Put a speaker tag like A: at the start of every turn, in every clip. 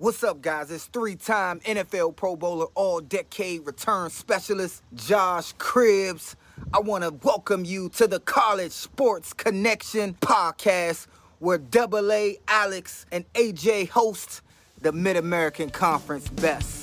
A: What's up, guys? It's three time NFL Pro Bowler, all decade return specialist, Josh Cribbs. I want to welcome you to the College Sports Connection podcast, where Double A, Alex, and AJ host the Mid American Conference Best.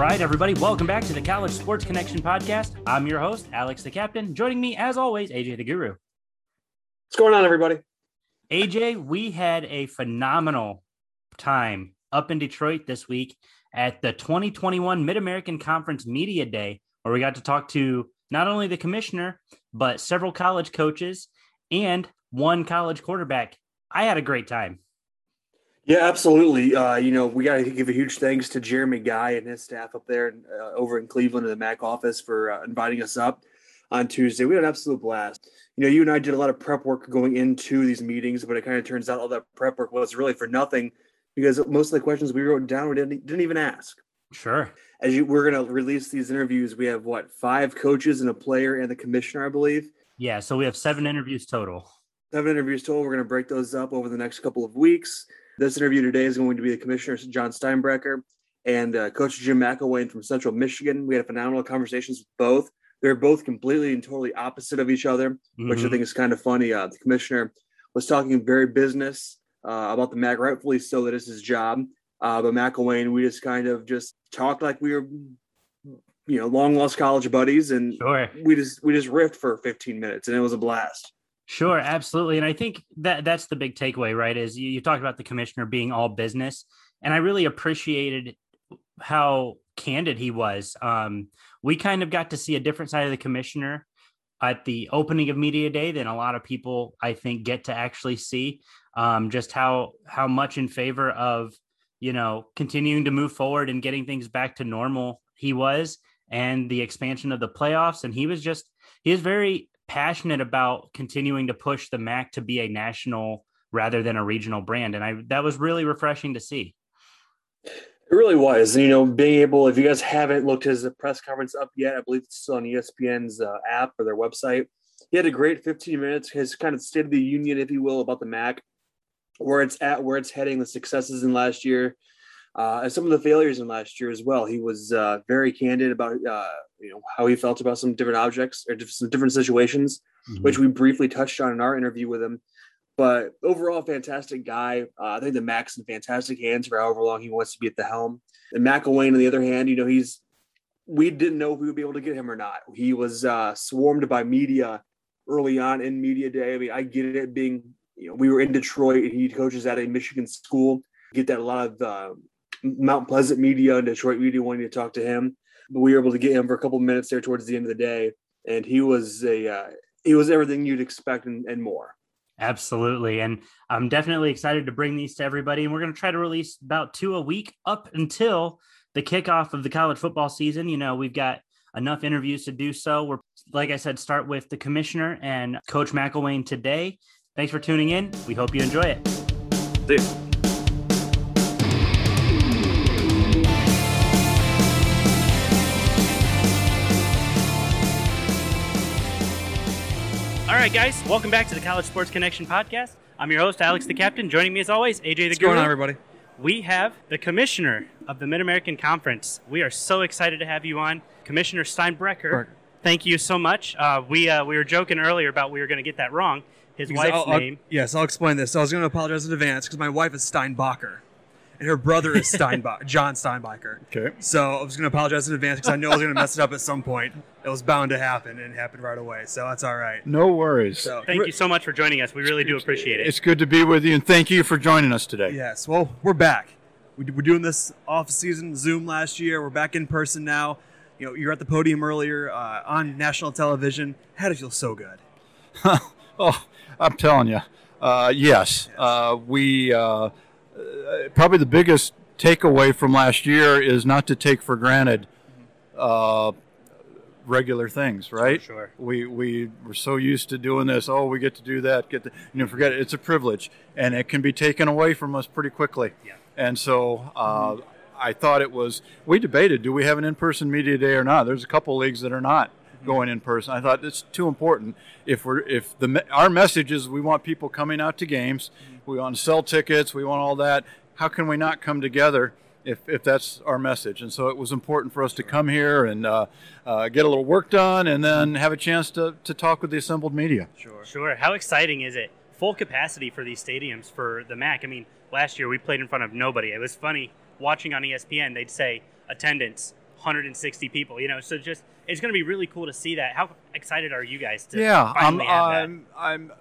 B: Right, everybody, welcome back to the College Sports Connection podcast. I'm your host, Alex the Captain. Joining me, as always, AJ the Guru.
C: What's going on, everybody?
B: AJ, we had a phenomenal time up in Detroit this week at the 2021 Mid American Conference Media Day, where we got to talk to not only the commissioner, but several college coaches and one college quarterback. I had a great time.
C: Yeah, absolutely. Uh, you know, we got to give a huge thanks to Jeremy Guy and his staff up there uh, over in Cleveland in the MAC office for uh, inviting us up on Tuesday. We had an absolute blast. You know, you and I did a lot of prep work going into these meetings, but it kind of turns out all that prep work was really for nothing because most of the questions we wrote down we didn't, didn't even ask.
B: Sure.
C: As you, we're going to release these interviews, we have what five coaches and a player and the commissioner, I believe.
B: Yeah, so we have seven interviews total.
C: Seven interviews total. We're going to break those up over the next couple of weeks. This interview today is going to be the commissioner, Jon Steinbrecher, and uh, Coach Jim McElwain from Central Michigan. We had phenomenal conversations with both. They're both completely and totally opposite of each other, mm-hmm. which I mm-hmm. think is kind of funny. Uh, the commissioner was talking very business uh, about the MAC, rightfully so, that is his job. Uh, but McElwain, we just kind of just talked like we were, you know, long lost college buddies, and
B: sure.
C: we just we just riffed for 15 minutes, and it was a blast.
B: Sure, absolutely. And I think that that's the big takeaway, right? Is you, you talked about the commissioner being all business. And I really appreciated how candid he was. Um, we kind of got to see a different side of the commissioner at the opening of media day than a lot of people I think get to actually see. Um, just how how much in favor of you know continuing to move forward and getting things back to normal he was, and the expansion of the playoffs. And he was just he was very passionate about continuing to push the MAC to be a national rather than a regional brand. And I that was really refreshing to see.
C: It really was. You know, being able, if you guys haven't looked his press conference up yet, I believe it's still on ESPN's uh, app or their website. He had a great 15 minutes, his kind of state of the union, if you will, about the MAC, where it's at, where it's heading, the successes in last year, uh, and some of the failures in last year as well. He was uh, very candid about uh, you know how he felt about some different objects or some different situations, mm-hmm. which we briefly touched on in our interview with him. But overall, fantastic guy. Uh, I think the MAC's in fantastic hands for however long he wants to be at the helm. And McElwain, on the other hand, you know he's we didn't know if we would be able to get him or not. He was uh, swarmed by media early on in media day. I mean, I get it being you know we were in Detroit. And he coaches at a Michigan school. Get that a lot of uh, Mount Pleasant media and Detroit media wanting to talk to him. But we were able to get him for a couple minutes there towards the end of the day, and he was a uh, he was everything you'd expect and, and more.
B: Absolutely. And I'm definitely excited to bring these to everybody. And we're going to try to release about two a week up until the kickoff of the college football season. You know, we've got enough interviews to do so. We're, like I said, start with the commissioner and Coach McElwain today. Thanks for tuning in. We hope you enjoy it.
C: See you.
B: Right, guys, welcome back to the College Sports Connection podcast. I'm your host, Alex the Captain. Joining me as always, AJ the
D: What's going on, everybody?
B: We have the commissioner of the Mid American Conference. We are so excited to have you on, Commissioner Steinbrecher. Thank you so much. Uh, we uh, we were joking earlier about we were going to get that wrong. His because wife's
D: I'll,
B: name.
D: I'll, yes, I'll explain this. So I was going to apologize in advance because my wife is Steinbacher and her brother is Steinbach, John Steinbacher.
C: Okay.
D: So I was going to apologize in advance because I know I was going to mess it up at some point. It was bound to happen, and it happened right away. So that's all right.
E: No worries.
B: So thank you so much for joining us. We really do appreciate it.
E: It's good to be with you, and thank you for joining us today.
D: Yes. Well, we're back. We're doing this off season Zoom last year. We're back in person now. You know, you're at the podium earlier uh, on national television. How did it feel so good?
E: oh, I'm telling you. Uh, yes, yes. Uh, we uh, probably the biggest takeaway from last year is not to take for granted uh, regular things, right?
B: Sure.
E: We we were so used to doing this. Oh, we get to do that. Get to you know forget it. It's a privilege, and it can be taken away from us pretty quickly.
B: Yeah.
E: And so uh, I thought it was. We debated: do we have an in-person media day or not? There's a couple leagues that are not going in person. I thought it's too important. If we're if the our message is we want people coming out to games, we want to sell tickets, we want all that. How can we not come together? If, if that's our message. And so it was important for us to come here and uh, uh, get a little work done and then have a chance to, to talk with the assembled media.
C: Sure.
B: Sure. How exciting is it? Full capacity for these stadiums for the MAC. I mean, last year we played in front of nobody. It was funny watching on ESPN. They'd say attendance 160 people. You know, so just it's going to be really cool to see that. How excited are you guys to
E: yeah, I'm? I'm, I'm,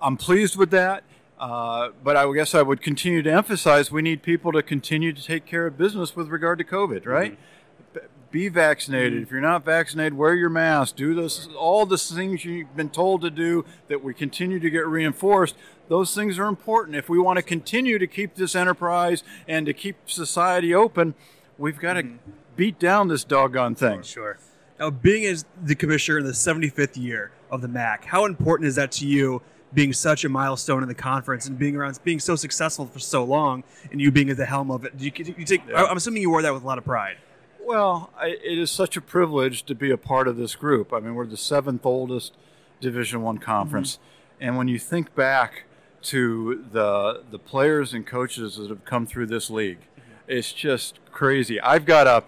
E: I'm pleased with that. Uh, but I guess I would continue to emphasize we need people to continue to take care of business with regard to COVID, right? Mm-hmm. B- Be vaccinated. Mm-hmm. If you're not vaccinated, wear your mask. Do this, all the things you've been told to do that we continue to get reinforced. Those things are important. If we want to continue to keep this enterprise and to keep society open, we've got to mm-hmm. beat down this doggone thing.
B: Oh, sure.
C: Now, being as the commissioner in the 75th year of the MAC, how important is that to you? Being such a milestone in the conference and being around, being so successful for so long, and you being at the helm of it, you, you take. I'm assuming you wore that with a lot of pride.
E: Well, I, it is such a privilege to be a part of this group. I mean, we're the seventh oldest Division One conference, mm-hmm. and when you think back to the the players and coaches that have come through this league, mm-hmm. it's just crazy. I've got a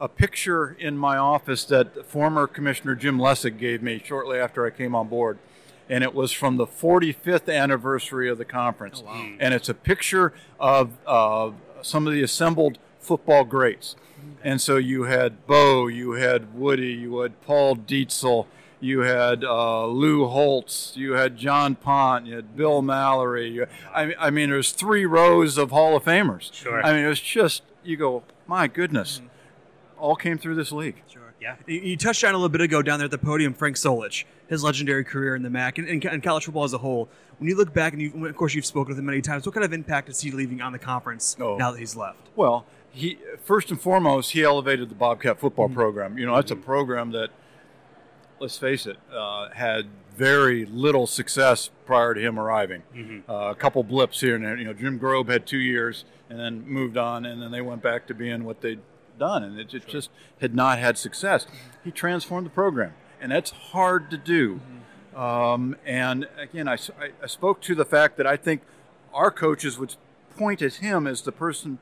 E: a picture in my office that former Commissioner Jim Lessig gave me shortly after I came on board. And it was from the 45th anniversary of the conference. And it's a picture of uh, some of the assembled football greats. And so you had Bo, you had Woody, you had Paul Dietzel, you had uh, Lou Holtz, you had John Pont, you had Bill Mallory. You, I, I mean, there's three rows of Hall of Famers.
B: Sure.
E: I mean, it was just, you go, my goodness, all came through this league.
C: Sure.
B: Yeah.
C: You, touched on a little bit ago down there at the podium, Frank Solich, his legendary career in the MAC and, and, college football as a whole. When you look back, and you, of course you've spoken with him many times, what kind of impact is he leaving on the conference
E: Oh.
C: now that he's left?
E: Well, he first and foremost he elevated the Bobcat football program. You know, that's a program that, let's face it, uh, had very little success prior to him arriving. Uh, a couple blips here and there. You know, Jim Grobe had two years and then moved on, and then they went back to being what they'd done, and it, it just had not had success. He transformed the program, and that's hard to do. Um, and again, I spoke to the fact that I think our coaches would point at him as the person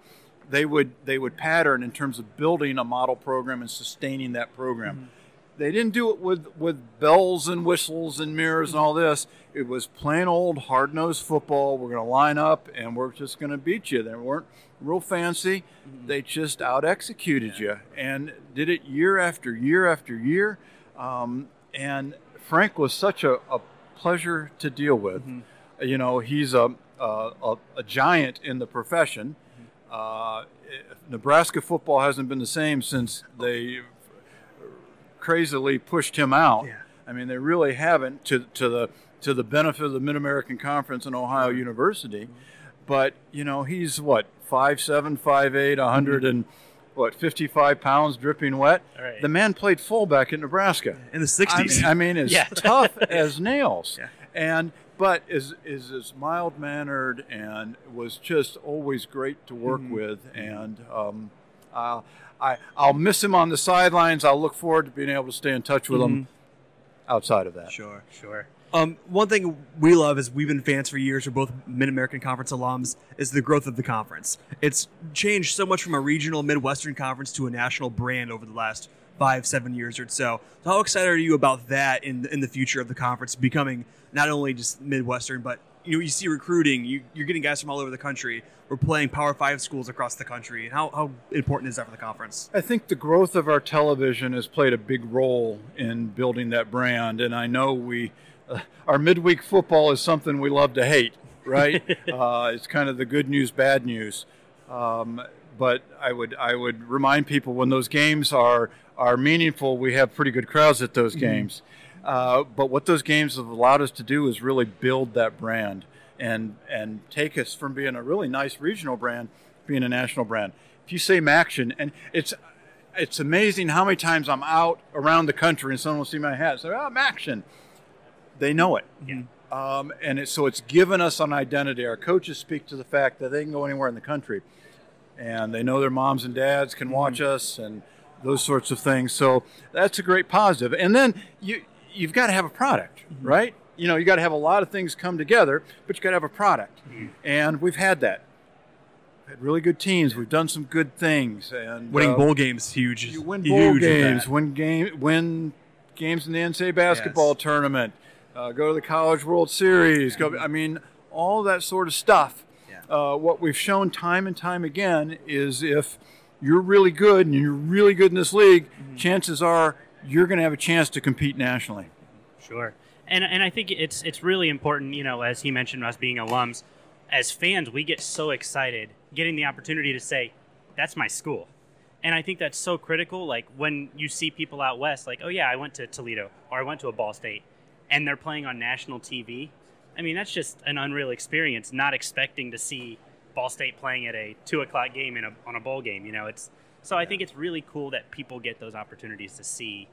E: they would they would pattern in terms of building a model program and sustaining that program. They didn't do it with with bells and whistles and mirrors and all this. It was plain old hard nosed football. We're going to line up and we're just going to beat you. They weren't real fancy. They just out executed you and did it year after year after year. Um, and Frank was such a, a pleasure to deal with. You know, he's a, a, a, a giant in the profession. Uh, Nebraska football hasn't been the same since they crazily pushed him out.
C: Yeah.
E: I mean, they really haven't to, to the to the benefit of the Mid American Conference and Ohio University. But you know, he's what five seven, five eight, a hundred and what fifty five pounds, dripping wet.
B: Right.
E: The man played fullback at Nebraska.
C: In the
E: I
C: 60s.
E: mean, I mean as
B: Yeah.
E: tough as nails.
C: Yeah.
E: And but is is as mild mannered and was just always great to work
C: Mm-hmm.
E: with. And um, uh, I I'll miss him on the sidelines. I'll look forward to being able to stay in touch with him outside of that.
C: Sure.
B: Sure.
C: Um, one thing we love is we've been fans for years. We're both Mid American Conference alums. Is the growth of the conference. It's changed so much from a regional Midwestern conference to a national brand over the last five, seven years or so. So how excited are you about that in in the future of the conference becoming not only just Midwestern, but you know you see recruiting. You, you're getting guys from all over the country. We're playing Power Five schools across the country. And how how important is that for the conference?
E: I think the growth of our television has played a big role in building that brand, and I know we, uh, our midweek football is something we love to hate, right? uh, it's kind of the good news, bad news. Um, but I would I would remind people when those games are are meaningful, we have pretty good crowds at those games. Uh, but what those games have allowed us to do is really build that brand and and take us from being a really nice regional brand being a national brand. If you say Maction, and it's it's amazing how many times I'm out around the country and someone will see my hat and say, "Oh, Maction." They know it.
B: Yeah.
E: Um, and it, so it's given us an identity. Our coaches speak to the fact that they can go anywhere in the country, and they know their moms and dads can watch us and those sorts of things. So that's a great positive. And then you you've got to have a product, right? You know, you got to have a lot of things come together, but you got to have a product, and we've had that. Had really good teams. We've done some good things, and
C: Winning
E: uh,
C: bowl games huge.
E: you win bowl
C: with
E: games, win game, win games in the NCAA basketball
C: Yes.
E: tournament, uh, go to the College World Series. Go, I mean, all that sort of stuff.
C: Yeah.
E: Uh, what we've shown time and time again is if you're really good and you're really good in this league,
C: Mm-hmm.
E: chances are you're going to have a chance to compete nationally.
B: Sure. And and I think it's it's really important, you know, as he mentioned us being alums, as fans, we get so excited getting the opportunity to say, That's my school. And I think that's so critical. Like when you see people out west, like, oh yeah, I went to Toledo or I went to a Ball State and they're playing on national TV. I mean, that's just an unreal experience, not expecting to see Ball State playing at a two o'clock game in a, on a bowl game. You know, it's so I think it's really cool that people get those opportunities to see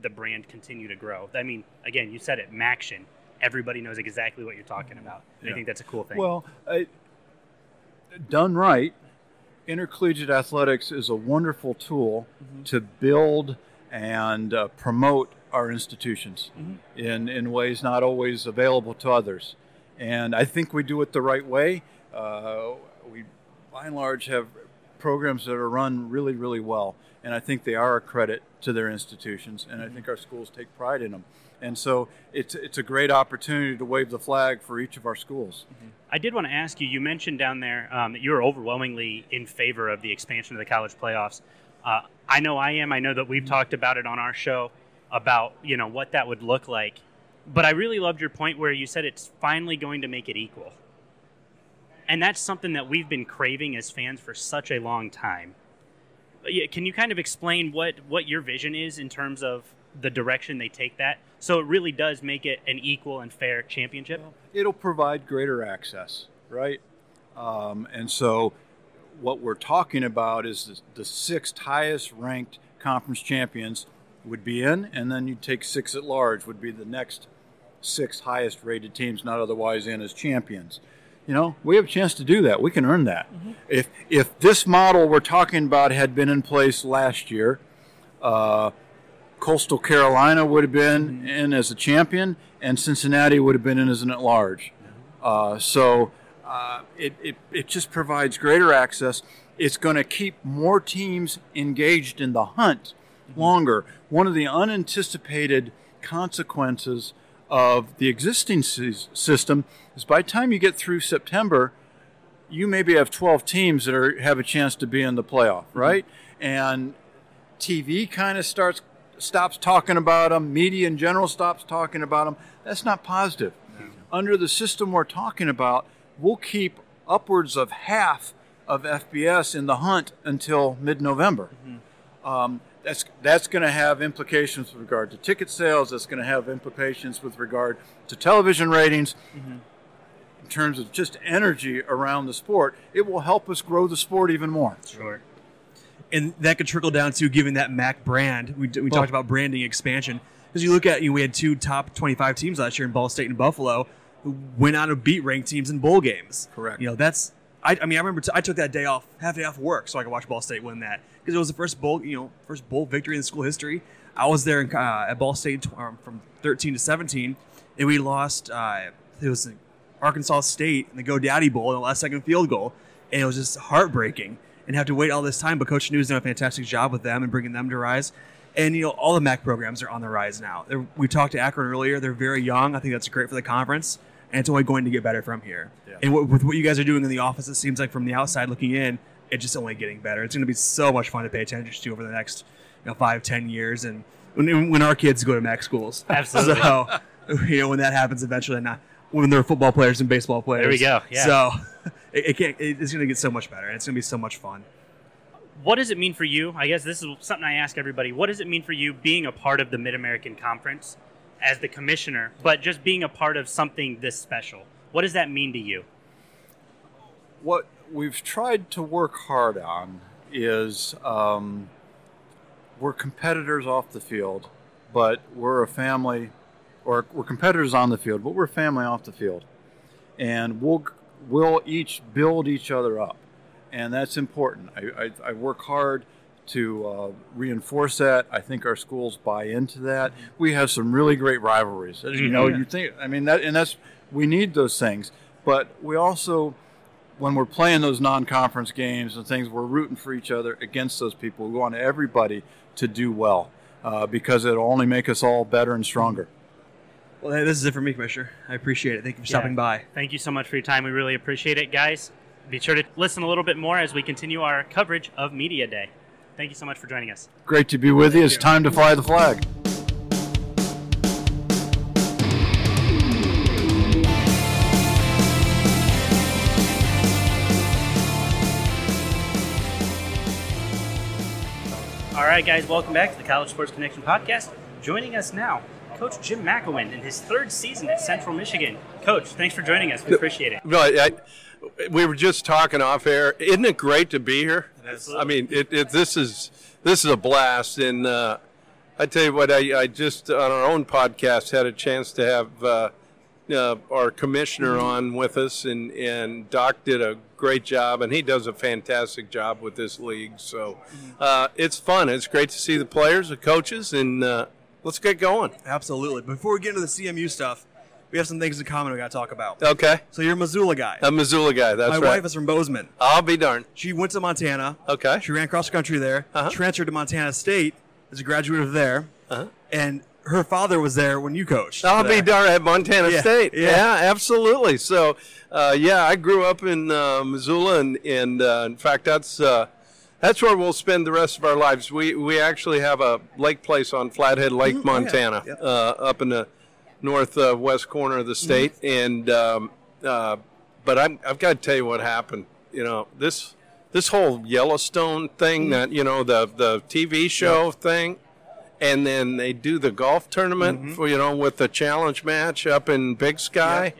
B: the brand continue to grow. I mean, again, you said it, Maction. Everybody knows exactly what you're talking about. I think that's a cool thing.
E: Well, uh, done right, intercollegiate athletics is a wonderful tool to build and uh, promote our institutions in, in ways not always available to others. And I think we do it the right way. Uh, we, by and large, have programs that are run really, really well. And I think they are a credit to their institutions. And I think our schools take pride in them. And so it's, it's a great opportunity to wave the flag for each of our schools.
B: I did want to ask you. You mentioned down there um, that you're overwhelmingly in favor of the expansion of the college playoffs. Uh, I know I am. I know that we've talked about it on our show about you know what that would look like. But I really loved your point where you said it's finally going to make it equal, and that's something that we've been craving as fans for such a long time. Yeah, Can you kind of explain what what your vision is in terms of the direction they take that, so it really does make it an equal and fair championship?
E: it'll provide greater access, right? Um, and so, what we're talking about is the, the sixth highest ranked conference champions would be in, and then you'd take six at large would be the next six highest rated teams not otherwise in as champions. You know, we have a chance to do that. We can earn that. If if this model we're talking about had been in place last year, uh, Coastal Carolina would have been in as a champion, and Cincinnati would have been in as an at large. Uh, so uh, it, it, it just provides greater access. It's going to keep more teams engaged in the hunt longer. One of the unanticipated consequences of the existing system is by the time you get through September, you maybe have 12 teams that are, have a chance to be in the playoff, right? And TV kind of starts stops talking about them. Media in general stops talking about them. That's not positive. Under the system we're talking about, we'll keep upwards of half of FBS in the hunt until mid-November. Um, that's that's going to have implications with regard to ticket sales. That's going to have implications with regard to television ratings. Mm-hmm. In terms of just energy around the sport, it will help us grow the sport even more.
B: Sure.
C: and that could trickle down to giving that MAC brand. We, we talked about branding expansion because you look at you know, we had two top twenty five teams last year in Ball State and Buffalo who went on to beat ranked teams in bowl games.
E: Correct.
C: You know that's I, I mean I remember t- I took that day off half day off of work so I could watch Ball State win that because it was the first bowl you know first bowl victory in school history. I was there in, uh, at Ball State um, from thirteen to seventeen, and we lost. Uh, it was Arkansas State in the GoDaddy Bowl in the last second field goal, and it was just heartbreaking and have to wait all this time. But Coach Neu's done a fantastic job with them and bringing them to rise. And you know, all the MAC programs are on the rise now. They're, we talked to Akron earlier; they're very young. I think that's great for the conference, and it's only going to get better from here.
E: Yeah.
C: And what, with what you guys are doing in the office, it seems like from the outside looking in, it's just only getting better. It's going to be so much fun to pay attention to over the next you know, five, ten years, and when, when our kids go to MAC schools.
B: Absolutely.
C: So, you know, when that happens eventually, not when they're football players and baseball players.
B: There we go, yeah.
C: So it, it can't. It's going to get so much better, and it's going to be so much fun.
B: What does it mean for you? I guess this is something I ask everybody. What does it mean for you being a part of the Mid American Conference as the commissioner, but just being a part of something this special? What does that mean to you?
E: what we've tried to work hard on is um, we're competitors off the field, but we're a family, or we're competitors on the field, but we're family off the field, and we'll we'll each build each other up, and that's important. I, I, I work hard to uh, reinforce that. I think our schools buy into that. We have some really great rivalries. As you know, you think I mean that, and that's we need those things, but we also when we're playing those non-conference games and things, we're rooting for each other against those people. We want everybody to do well uh, because it'll only make us all better and stronger.
C: Well, hey, this is it for me, Commissioner. I appreciate it. Thank you for
B: Yeah.
C: stopping by.
B: Thank you so much for your time. We really appreciate it, guys. Be sure to listen a little bit more as we continue our coverage of Media Day. Thank you so much for joining us.
E: Great to be with you. It's time to fly the flag.
B: All right, guys, welcome back to the College Sports Connection podcast. Joining us now, Coach Jim McElwain in his third season at Central Michigan. Coach, thanks for joining us. We appreciate it.
F: No, I, we were just talking off air. Isn't it great to be here?
B: Absolutely.
F: I mean, it, it, this is this is a blast, and uh, I tell you what, I, I just on our own podcast had a chance to have uh, uh, our commissioner on with us, and and Doc did a great job, and he does a fantastic job with this league. So uh, it's fun. It's great to see the players, the coaches, and uh, let's get going.
C: Absolutely. Before we get into the CMU stuff, we have some things in common we got to talk about.
F: Okay,
C: So you're a Missoula guy.
F: a Missoula guy. That's right.
C: My
F: right.
C: wife is from Bozeman.
F: I'll be darned.
C: She went to Montana.
F: Okay.
C: She ran cross country there.
F: Uh-huh.
C: Transferred to Montana State as a graduate of there.
F: Uh-huh.
C: And her father was there when you coached.
F: I'll be darned at Montana
C: Yeah,
F: State.
C: yeah.
F: Yeah, absolutely. So, uh, yeah, I grew up in uh, Missoula, and, and uh, in fact, that's uh, that's where we'll spend the rest of our lives. We we actually have a lake place on Flathead Lake,
C: Mm-hmm. oh, yeah.
F: Montana, uh, up in the northwest corner of the state. And um, uh, but I'm, I've got to tell you what happened. You know this this whole Yellowstone thing
C: Mm-hmm.
F: that you know the the TV show thing and then they do the golf tournament
C: Mm-hmm.
F: for you know with the challenge match up in Big Sky.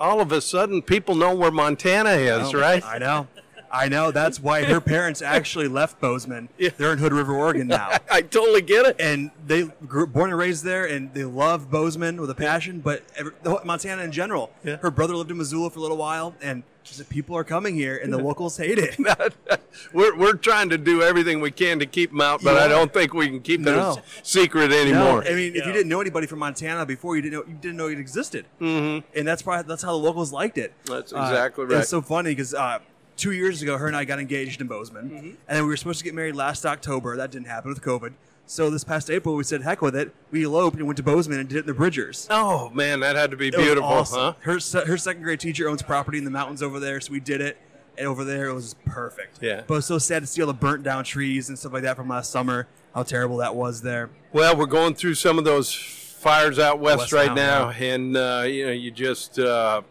F: All of a sudden, people know where Montana is,
C: Oh,
F: right?
C: I know. I know. That's why her parents actually left Bozeman.
F: Yeah.
C: They're in Hood River, Oregon now.
F: I totally get it.
C: and they grew born and raised there, and they love Bozeman with a passion. But every, the whole- Montana in general.
F: Yeah.
C: Her brother lived in Missoula for a little while, and she said people are coming here, and the locals hate it.
F: we're, we're trying to do everything we can to keep them out, but
C: Yeah.
F: I don't think we can keep it
C: No.
F: a s- secret
C: No,
F: anymore.
C: I mean, if you didn't know anybody from Montana before, you didn't know you didn't know it existed, mm-hmm. and that's why that's how the locals liked it.
F: That's
C: Uh,
F: exactly
C: and
F: right.
C: It's so funny because uh, two years ago, her and I got engaged in Bozeman,
F: Mm-hmm.
C: and then we were supposed to get married last October. That didn't happen with COVID. So this past April, we said, "Heck with it." We eloped and went to Bozeman and did it in the Bridgers.
F: oh man, that had to be
C: It
F: beautiful,
C: awesome.
F: huh?
C: Her her second grade teacher owns property in the mountains over there, so we did it. And over there, it was perfect.
F: Yeah.
C: But it was so sad to see all the burnt down trees and stuff like that from last summer. How terrible that was there.
F: Well, we're going through some of those fires out west,
C: West
F: right
C: now,
F: now, and uh, you know, you just, uh,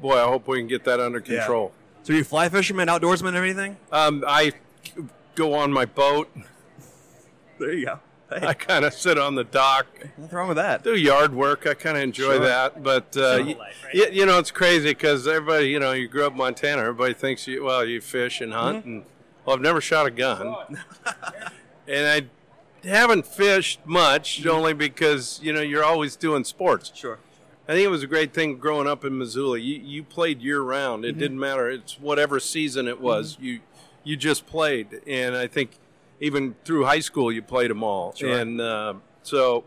F: boy, I hope we can get that under
C: Yeah.
F: Control.
C: So you fly fisherman, outdoorsman, and everything?
F: Um, I go on my boat.
C: There you go. Hey,
F: I kind of sit on the dock,
C: nothing wrong with that.
F: do yard work. I kind of enjoy
C: Sure.
F: that. But uh,
B: Simple life, right?
F: y- you know, it's crazy because everybody, you know, you grew up in Montana. Everybody thinks you well, you fish and hunt,
C: Mm-hmm.
F: and well, I've never shot a gun, and I haven't fished much,
C: Mm-hmm.
F: only because you know you're always doing sports.
C: Sure.
F: I think it was a great thing growing up in Missoula. You you played year round.
C: Mm-hmm.
F: It didn't matter. It's whatever season it was. You you just played, and I think even through high school you played them all.
C: Sure.
F: And uh, so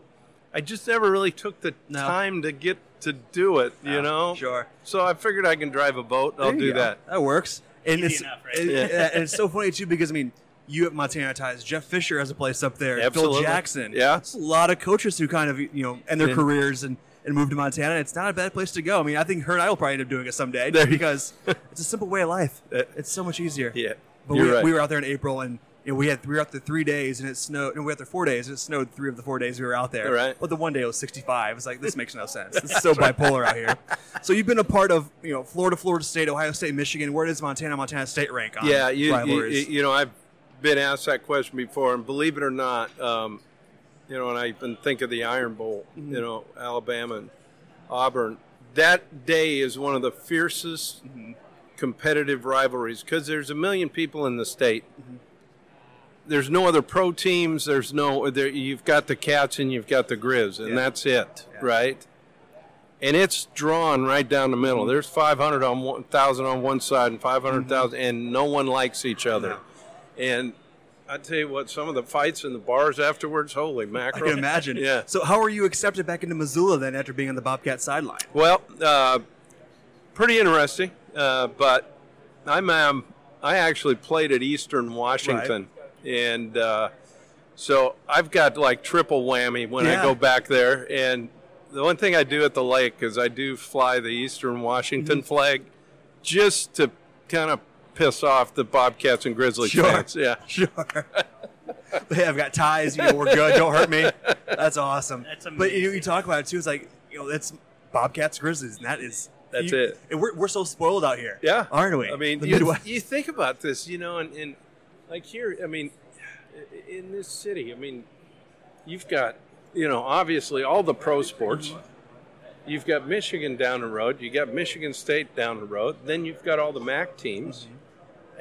F: I just never really took the
C: No.
F: time to get to do it. You know.
C: Sure.
F: So I figured I can drive a boat. I'll do
C: go.
F: that.
C: That works. And
B: Easy
C: it's,
B: enough, right?
C: and-
F: Yeah.
C: and it's so funny too because I mean, you have Montana ties. Jeff Fisher has a place up there.
F: Absolutely.
C: Phil Jackson.
F: Yeah.
C: It's a lot of coaches who kind of you know end their
F: Yeah.
C: careers and, and move to Montana. It's not a bad place to go. I mean, I think her and I will probably end up doing it someday because it's a simple way of life.
F: Uh,
C: It's so much easier.
F: Yeah.
C: But we,
F: right.
C: we were out there in April and you know, we had we were out there three days and it snowed. And we were out there four days and it snowed three of the four days we were out there.
F: Right.
C: But the one day it was 65. It's like this makes no sense. This is so bipolar out here. So you've been a part of you know Florida, Florida State, Ohio State, Michigan. Where does Montana, Montana State rank on
F: yeah, you, you, you know, I've been asked that question before, and believe it or not, um, you know, and I even think of the Iron Bowl,
C: Mm-hmm.
F: you know, Alabama and Auburn. That day is one of the fiercest
C: Mm-hmm.
F: competitive rivalries because there's a million people in the state,
C: Mm-hmm.
F: there's no other pro teams. There's no there. You've got the Cats and you've got the Grizz, and
C: Yeah.
F: that's it, right? And it's drawn right down the middle. There's 500 on one thousand on one side and 500,000, and no one likes each other. And I tell you what, some of the fights in the bars afterwards, holy mackerel!
C: I can imagine.
F: Yeah.
C: So how were you accepted back into Missoula then after being on the Bobcat sideline?
F: Well, uh, pretty interesting. Uh, but I'm um, I actually played at Eastern Washington, and uh, so I've got like triple whammy when
C: Yeah.
F: I go back there. And the one thing I do at the lake is I do fly the Eastern Washington
C: Mm-hmm.
F: flag, just to kind of piss off the Bobcats and Grizzlies
C: Sure.
F: fans. Yeah.
C: Sure. hey, I've got ties. You know, we're good. Don't hurt me. That's awesome.
B: That's amazing.
C: But you,
B: amazing.
C: you talk about it too. It's like you know, that's Bobcats, Grizzlies, and that is
F: That's
C: you-
F: it.
C: And we're, we're so spoiled out here.
F: Yeah,
C: aren't we?
F: I mean,
C: the
F: you,
C: Midwest.
F: you think about this, you know, and, and like here, I mean, in this city, I mean, you've got, you know, obviously all the pro sports. You've got Michigan down the road. You've got Michigan State down the road. Then you've got all the MAC teams, mm-hmm.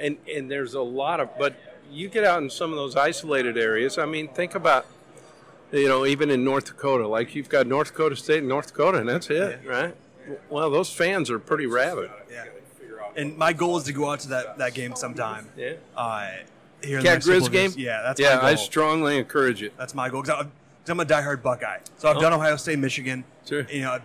F: And and there's a lot of. But you get out in some of those isolated areas. I mean, think about. You know, even in North Dakota, like you've got North Dakota State and North Dakota, and that's it, right? Well, those fans are pretty rabid.
C: yeah. And my goal is to go out to that, that game sometime.
F: Yeah.
C: Uh, here in the
F: Cat Grizz game?
C: Yeah, that's
F: yeah, I strongly encourage it.
C: That's my goal. 'Cause I'm, 'cause I'm a diehard Buckeye. So I've
F: Oh.
C: done Ohio State, Michigan.
F: Sure.
C: You know, I've,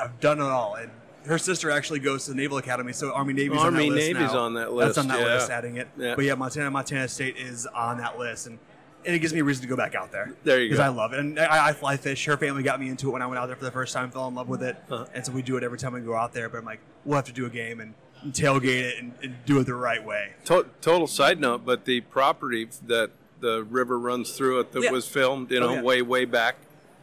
C: I've done it all. And her sister actually goes to the Naval Academy, so Army Navy's on
F: Army
C: that list
F: Navy's
C: now.
F: on that list.
C: That's on that
F: yeah.
C: list, adding it.
F: Yeah.
C: But yeah, Montana, Montana State is on that list, and and it gives me a reason to go back out there.
F: There you go. Because.
C: I love it, and I, I fly fish. Her family got me into it when I went out there for the first time. Fell in love with it,
F: Uh-huh.
C: and so we do it every time we go out there. But I'm like, we'll have to do a game and, and tailgate it and, and do it the right way.
F: To- total side note, but the property that the river runs through it that
C: Yeah.
F: was filmed, you
C: Oh,
F: know,
C: yeah.
F: way way back,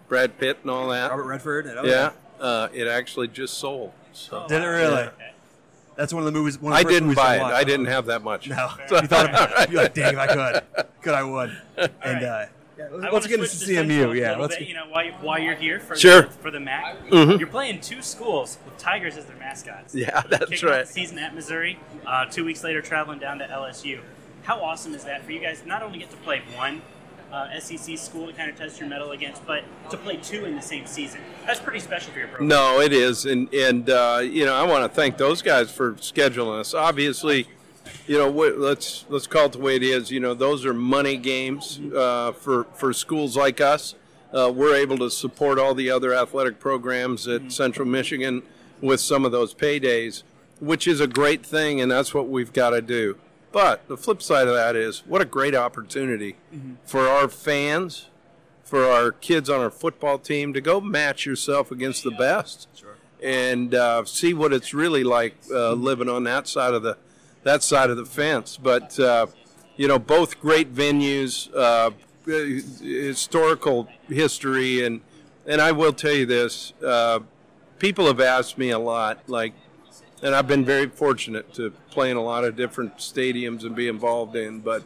F: Brad Pitt and all that.
C: Robert Redford. And, oh,
F: yeah, uh, it actually just sold. So
C: Did it really?
F: Yeah.
C: That's one of the movies. One of the
F: I
C: first
F: didn't
C: movies
F: buy
C: I
F: it.
C: watched.
F: I didn't have that much.
C: No, you thought about, you're like, dang, if I could, could I would. And uh, yeah,
B: I
C: let's
B: wanna
C: get into
B: switch the sense
C: CMU.
B: a
C: Yeah,
B: little
C: let's
B: bit,
C: get,
B: you know while, you, while you're here for
F: Sure.
B: the, for the MAC,
F: Mhm.
B: you're playing two schools with Tigers as their mascots.
F: Yeah, that's
B: Kicking off
F: right.
B: the season at Missouri, uh, two weeks later traveling down to LSU. How awesome is that for you guys? Not only get to play one uh, SEC school to kind of test your mettle against, but to play two in the same season. That's pretty special for your program.
F: No, it is, and and uh, you know I want to thank those guys for scheduling us. Obviously, you know wh- let's let's call it the way it is. You know those are money games uh, for for schools like us. Uh, we're able to support all the other athletic programs at Central Michigan with some of those paydays, which is a great thing, and that's what we've got to do. But the flip side of that is what a great opportunity for our fans for our kids on our football team to go match yourself against the best and uh, see what it's really like uh, living on that side of the that side of the fence. But uh, you know, both great venues, uh, historical history, and and I will tell you this: uh, people have asked me a lot, like, and I've been very fortunate to play in a lot of different stadiums and be involved in, but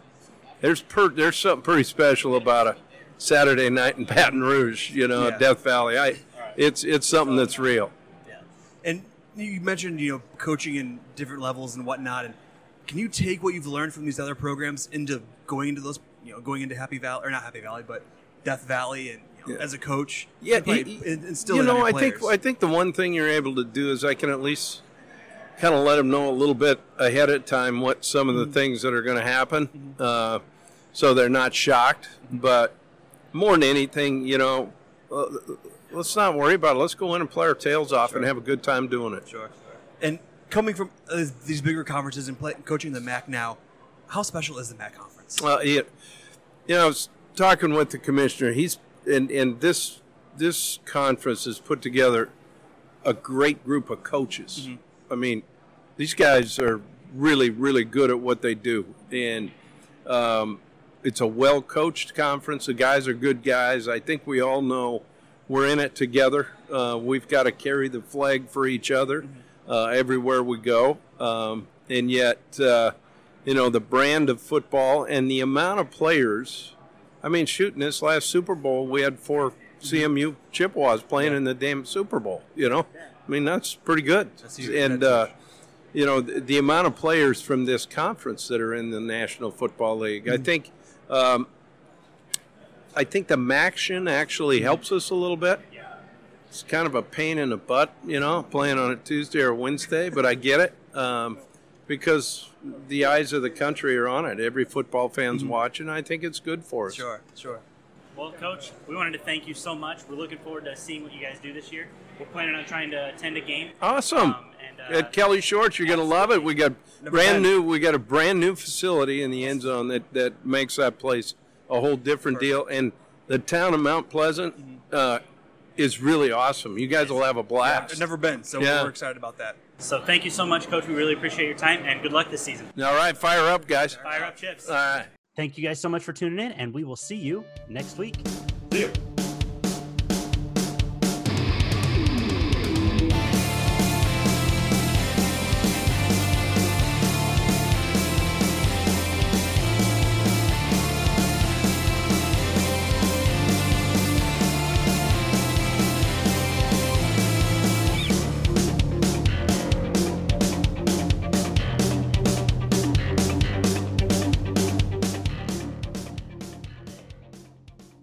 F: there's per, there's something pretty special about a Saturday night in Baton Rouge, you know,
C: Yeah.
F: Death Valley. I, it's it's something that's real. Yeah.
C: and you mentioned you know coaching in different levels and whatnot. And can you take what you've learned from these other programs into going into those, you know, going into Happy Valley or not Happy Valley, but Death Valley, and
F: Yeah.
C: as a coach,
F: Yeah,
C: play-
F: y-
C: and instill
F: you know, I think? I think the one thing you're able to do is I can at least kind of let them know a little bit ahead of time what some
C: Mm-hmm.
F: of the things that are going to happen, uh, so they're not shocked. But more than anything, you know, uh, let's not worry about it. Let's go in and play our tails off and have a good time doing it.
C: Sure. And coming from uh, these bigger conferences and play, coaching the MAC now, how special is the MAC conference?
F: Well, yeah, you know, I was talking with the commissioner. He's and and this this conference has put together a great group of coaches. I mean, these guys are really really good at what they do, and um, it's a well coached conference. The guys are good guys. I think we all know we're in it together. Uh, we've got to carry the flag for each other uh, everywhere we go, um, and yet. Uh, you know the brand of football and the amount of players. I mean, shooting this last Super Bowl, we had four CMU Chippewas playing in the damn Super Bowl. You know, I mean that's pretty good.
C: That's.
F: And uh, you know the, the amount of players from this conference that are in the National Football League. I think Um, I think the Maction actually helps us a little bit. It's kind of a pain in the butt, you know, playing on a Tuesday or Wednesday, but I get it um, because the eyes of the country are on it. Every football fan's watching. I think it's good for us.
C: Sure, sure.
B: Well, Coach, we wanted to thank you so much. We're looking forward to seeing what you guys do this year. We're planning on trying to attend a game.
F: Awesome.
B: Um, and, uh,
F: At Kelly Shorts, you're going to love it. We got brand new. We got a brand new facility in the end zone that that makes that place a whole different deal. And the town of Mount Pleasant uh, is really awesome. You guys will have a
C: Yeah,
F: blast.
C: I've never been, so
F: Yeah.
C: we're excited about that.
B: So thank you so much, Coach. We really appreciate your time and good luck this season.
F: All right, fire up, guys.
B: Fire up chips.
F: All right.
B: Thank you guys so much for tuning in, and we will see you next week.
G: See you.